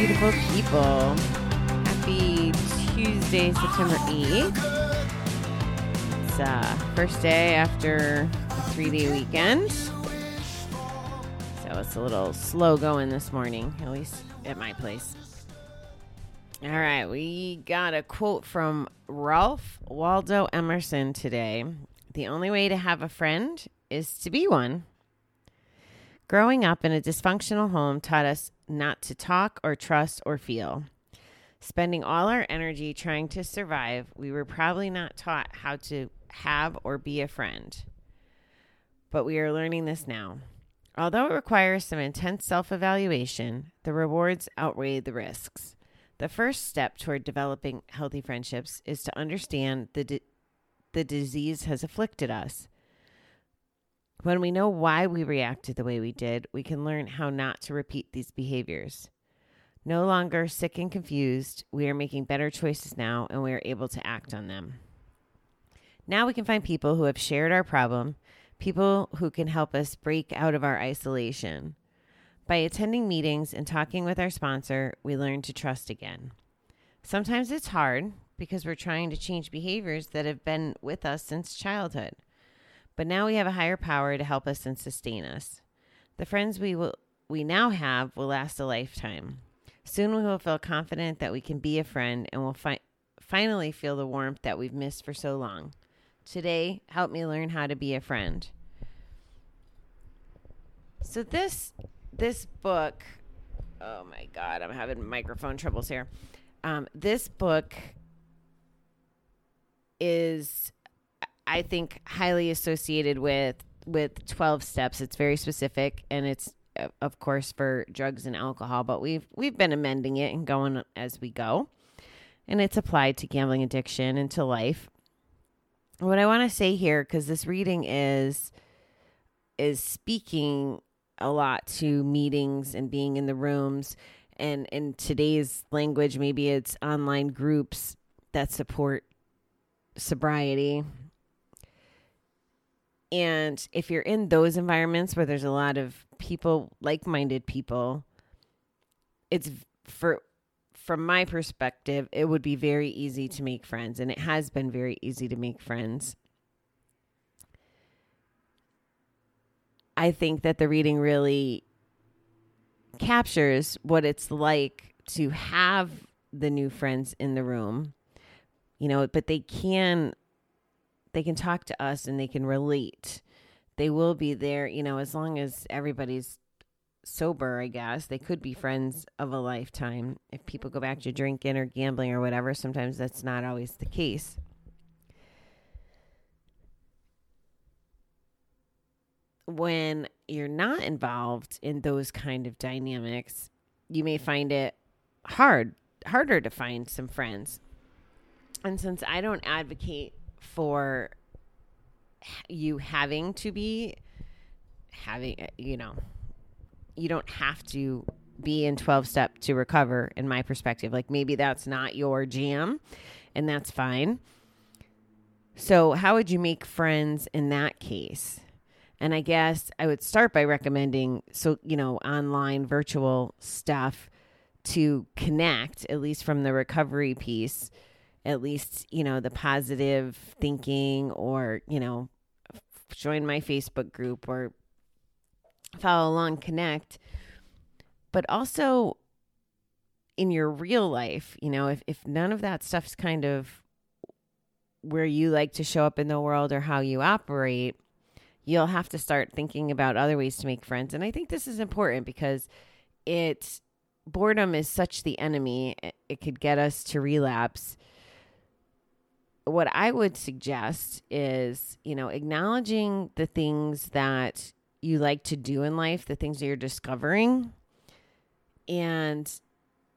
beautiful people. Happy Tuesday, September 8th. It's uh, first day after a three day weekend. So it's a little slow going this morning, at least at my place. All right, we got a quote from Ralph Waldo Emerson today. The only way to have a friend is to be one. Growing up in a dysfunctional home taught us not to talk or trust or feel. Spending all our energy trying to survive, we were probably not taught how to have or be a friend. But we are learning this now. Although it requires some intense self evaluation, the rewards outweigh the risks. The first step toward developing healthy friendships is to understand the, di- the disease has afflicted us. When we know why we reacted the way we did, we can learn how not to repeat these behaviors. No longer sick and confused, we are making better choices now and we are able to act on them. Now we can find people who have shared our problem, people who can help us break out of our isolation. By attending meetings and talking with our sponsor, we learn to trust again. Sometimes it's hard because we're trying to change behaviors that have been with us since childhood. But now we have a higher power to help us and sustain us. The friends we will we now have will last a lifetime. Soon we will feel confident that we can be a friend and will fi- finally feel the warmth that we've missed for so long. Today, help me learn how to be a friend. So this this book, oh my god, I'm having microphone troubles here. Um, this book is, I think, highly associated with with 12 steps. It's very specific, and it's uh, of course for drugs and alcohol, but we've we've been amending it and going as we go, and it's applied to gambling addiction and to life. What I want to say here, because this reading is is speaking a lot to meetings and being in the rooms and in today's language maybe it's online groups that support sobriety and if you're in those environments where there's a lot of people like-minded people it's for from my perspective it would be very easy to make friends and it has been very easy to make friends I think that the reading really captures what it's like to have the new friends in the room. You know, but they can they can talk to us and they can relate. They will be there, you know, as long as everybody's sober, I guess. They could be friends of a lifetime. If people go back to drinking or gambling or whatever, sometimes that's not always the case. when you're not involved in those kind of dynamics, you may find it hard, harder to find some friends. And since I don't advocate for you having to be having, you know, you don't have to be in 12 step to recover in my perspective. Like maybe that's not your jam and that's fine. So, how would you make friends in that case? And I guess I would start by recommending so, you know, online virtual stuff to connect, at least from the recovery piece, at least, you know, the positive thinking or, you know, join my Facebook group or follow along, connect. But also in your real life, you know, if, if none of that stuff's kind of where you like to show up in the world or how you operate, you'll have to start thinking about other ways to make friends. And I think this is important because it boredom is such the enemy. It could get us to relapse. What I would suggest is, you know, acknowledging the things that you like to do in life, the things that you're discovering, and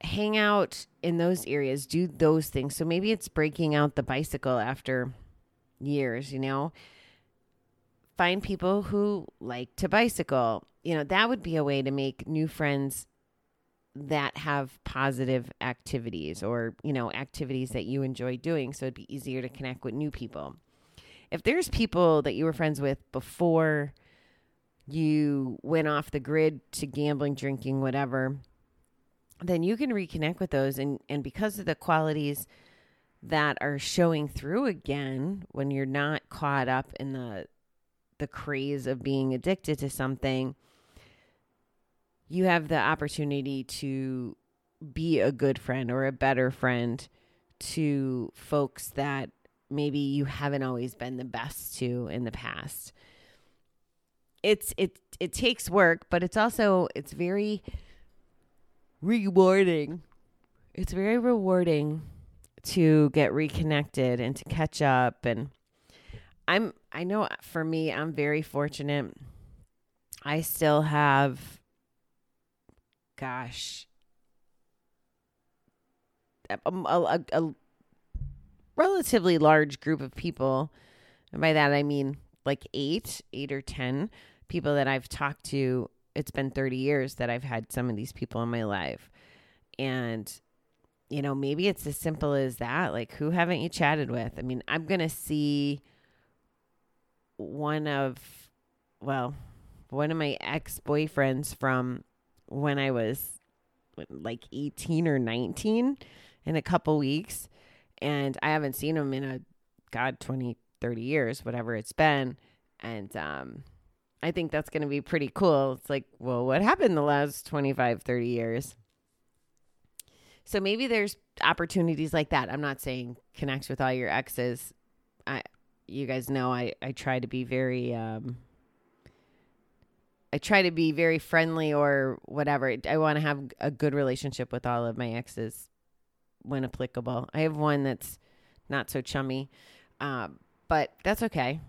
hang out in those areas, do those things. So maybe it's breaking out the bicycle after years, you know, find people who like to bicycle. You know, that would be a way to make new friends that have positive activities or, you know, activities that you enjoy doing. So it'd be easier to connect with new people. If there's people that you were friends with before you went off the grid to gambling, drinking, whatever, then you can reconnect with those. And, and because of the qualities that are showing through again when you're not caught up in the the craze of being addicted to something, you have the opportunity to be a good friend or a better friend to folks that maybe you haven't always been the best to in the past. It's it it takes work, but it's also it's very rewarding. It's very rewarding to get reconnected and to catch up and I'm I know for me I'm very fortunate. I still have gosh a, a, a relatively large group of people and by that I mean like 8, 8 or 10 people that I've talked to. It's been 30 years that I've had some of these people in my life. And you know, maybe it's as simple as that. Like, who haven't you chatted with? I mean, I'm going to see one of, well, one of my ex boyfriends from when I was like 18 or 19 in a couple weeks. And I haven't seen him in a, God, 20, 30 years, whatever it's been. And, um, I think that's going to be pretty cool. It's like, well, what happened the last 25, 30 years? So maybe there's opportunities like that. I'm not saying connect with all your exes. I you guys know I I try to be very um I try to be very friendly or whatever. I want to have a good relationship with all of my exes when applicable. I have one that's not so chummy. Um, but that's okay.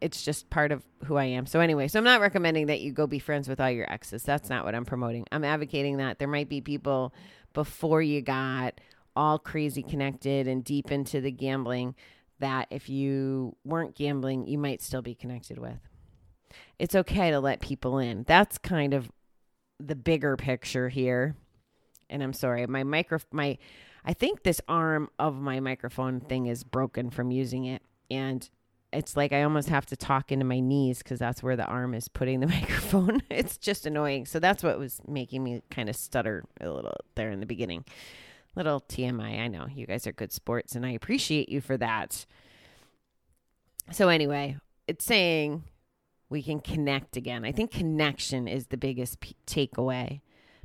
It's just part of who I am. So anyway, so I'm not recommending that you go be friends with all your exes. That's not what I'm promoting. I'm advocating that there might be people before you got all crazy connected and deep into the gambling that if you weren't gambling, you might still be connected with. It's okay to let people in. That's kind of the bigger picture here. And I'm sorry, my micro my I think this arm of my microphone thing is broken from using it and it's like I almost have to talk into my knees because that's where the arm is putting the microphone. it's just annoying. So that's what was making me kind of stutter a little there in the beginning. Little TMI. I know you guys are good sports and I appreciate you for that. So, anyway, it's saying we can connect again. I think connection is the biggest p- takeaway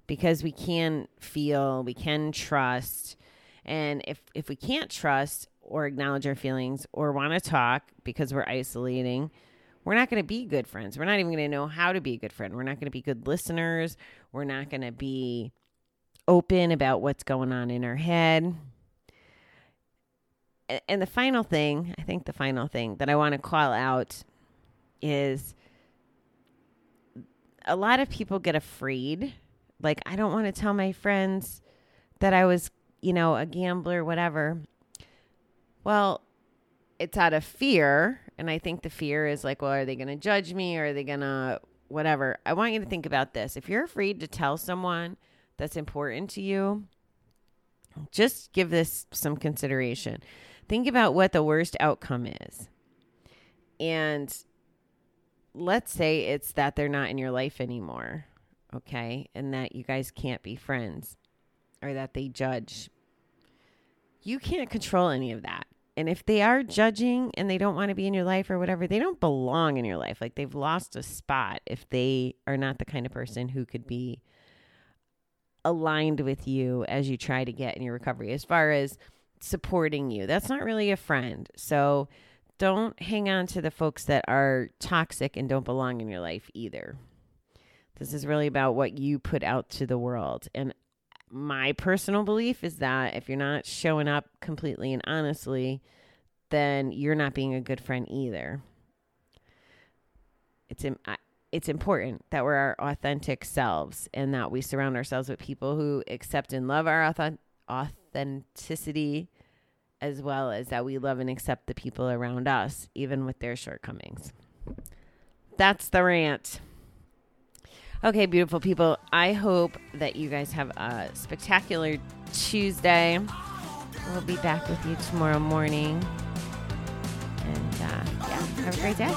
because we can feel, we can trust. And if, if we can't trust, or acknowledge our feelings or want to talk because we're isolating, we're not going to be good friends. We're not even going to know how to be a good friend. We're not going to be good listeners. We're not going to be open about what's going on in our head. And the final thing, I think the final thing that I want to call out is a lot of people get afraid. Like, I don't want to tell my friends that I was, you know, a gambler, whatever. Well, it's out of fear. And I think the fear is like, well, are they going to judge me? Or are they going to whatever? I want you to think about this. If you're afraid to tell someone that's important to you, just give this some consideration. Think about what the worst outcome is. And let's say it's that they're not in your life anymore, okay? And that you guys can't be friends or that they judge. You can't control any of that. And if they are judging and they don't want to be in your life or whatever, they don't belong in your life. Like they've lost a spot if they are not the kind of person who could be aligned with you as you try to get in your recovery as far as supporting you. That's not really a friend. So don't hang on to the folks that are toxic and don't belong in your life either. This is really about what you put out to the world. And my personal belief is that if you're not showing up completely and honestly, then you're not being a good friend either. It's it's important that we're our authentic selves and that we surround ourselves with people who accept and love our authenticity as well as that we love and accept the people around us even with their shortcomings. That's the rant. Okay, beautiful people. I hope that you guys have a spectacular Tuesday. We'll be back with you tomorrow morning. And uh, yeah, have a great day.